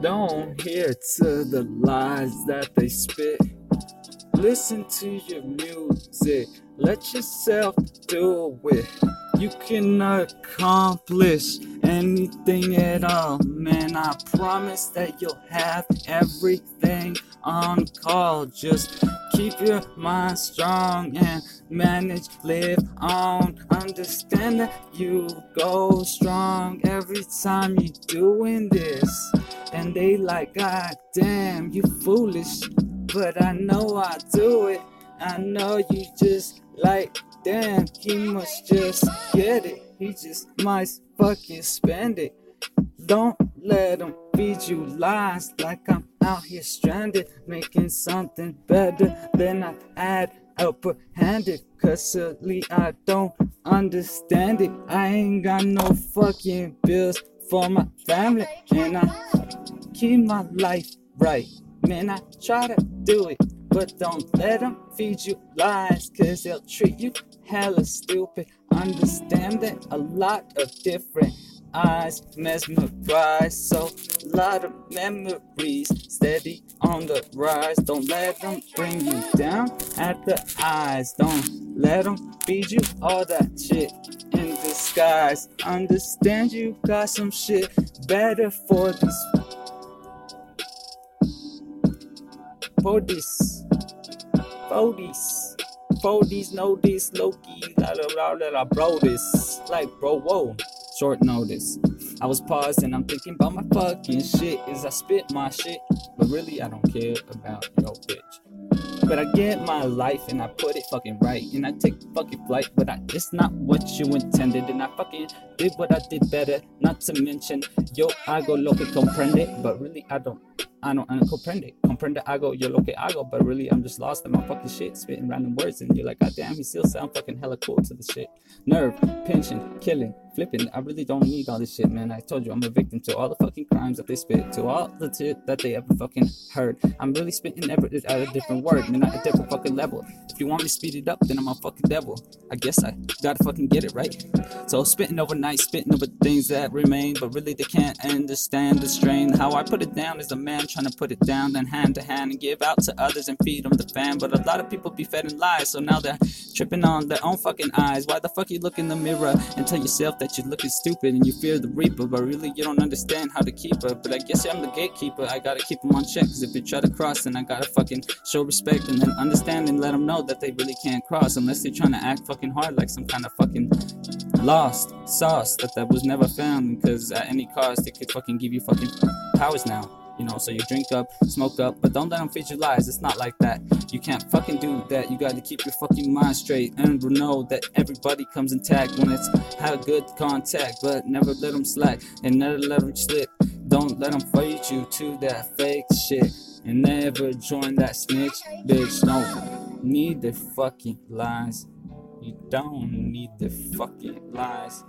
Don't hear to the lies that they spit. Listen to your music. Let yourself do it. You can accomplish anything at all. Man, I promise that you'll have everything on call. Just keep your mind strong and manage, live on. Understand that you go strong every time you're doing this. And they like, God damn, you foolish. But I know I do it. I know you just like, damn, he must just get it. He just might fucking spend it. Don't let him feed you lies like I'm out here stranded, making something better than I had upper. Cause silly, I don't understand it. I ain't got no fucking bills for my family, and I keep my life right. Man, I try to do it, but don't let them feed you lies, cause they'll treat you hella stupid. Understand that a lot of different eyes mesmerized, so a lot of memories steady on the rise. Don't let them bring you down at the eyes. Don't let them feed you all that shit in disguise. Understand you got some shit better for these. For this. For this. For these, know this, Loki, la la la la, bro, this. Like, bro, whoa short notice. I was paused and I'm thinking about my fucking shit as I spit my shit, but really I don't care about your bitch. But I get my life and I put it fucking right, and I take fucking flight, but I, it's not what you intended, and I fucking did what I did better. Not to mention, yo, I go look and comprende, but really I don't. I don't, I don't comprende. Comprende hago, yo lo que hago, but really I'm just lost in my fucking shit, spitting random words, and you're like, God damn, he still sound fucking hella cool to the shit. Nerve, pinching, killing, flipping. I really don't need all this shit, man. I told you I'm a victim to all the fucking crimes that they spit, to all the shit that they ever fucking heard. I'm really spitting every at a different word, man, at a different fucking level. If you want me to speed it up, then I'm a fucking devil. I guess I gotta fucking get it right. So spitting overnight, spitting over things that remain, but really they can't understand the strain. How I put it down is a man trying to put it down, then hand to hand and give out to others and feed them the fan. But a lot of people be fed in lies, so now they're tripping on their own fucking eyes. Why the fuck you look in the mirror and tell yourself that you're looking stupid and you fear the reaper, but really you don't understand how to keep her. But I guess I'm the gatekeeper, I gotta keep them on check, cause if you try to cross, then I gotta fucking show respect and then understand and let them know that they really can't cross unless they're trying to act fucking hard like some kind of fucking lost sauce that, that was never found because at any cost it could fucking give you fucking powers now. You know, so you drink up, smoke up, but don't let them feed you lies. It's not like that. You can't fucking do that. You gotta keep your fucking mind straight and know that everybody comes intact when it's have good contact, but never let them slack and never let them slip. Don't let them feed you to that fake shit and never join that snitch bitch. Don't need the fucking lies. You don't need the fucking lies.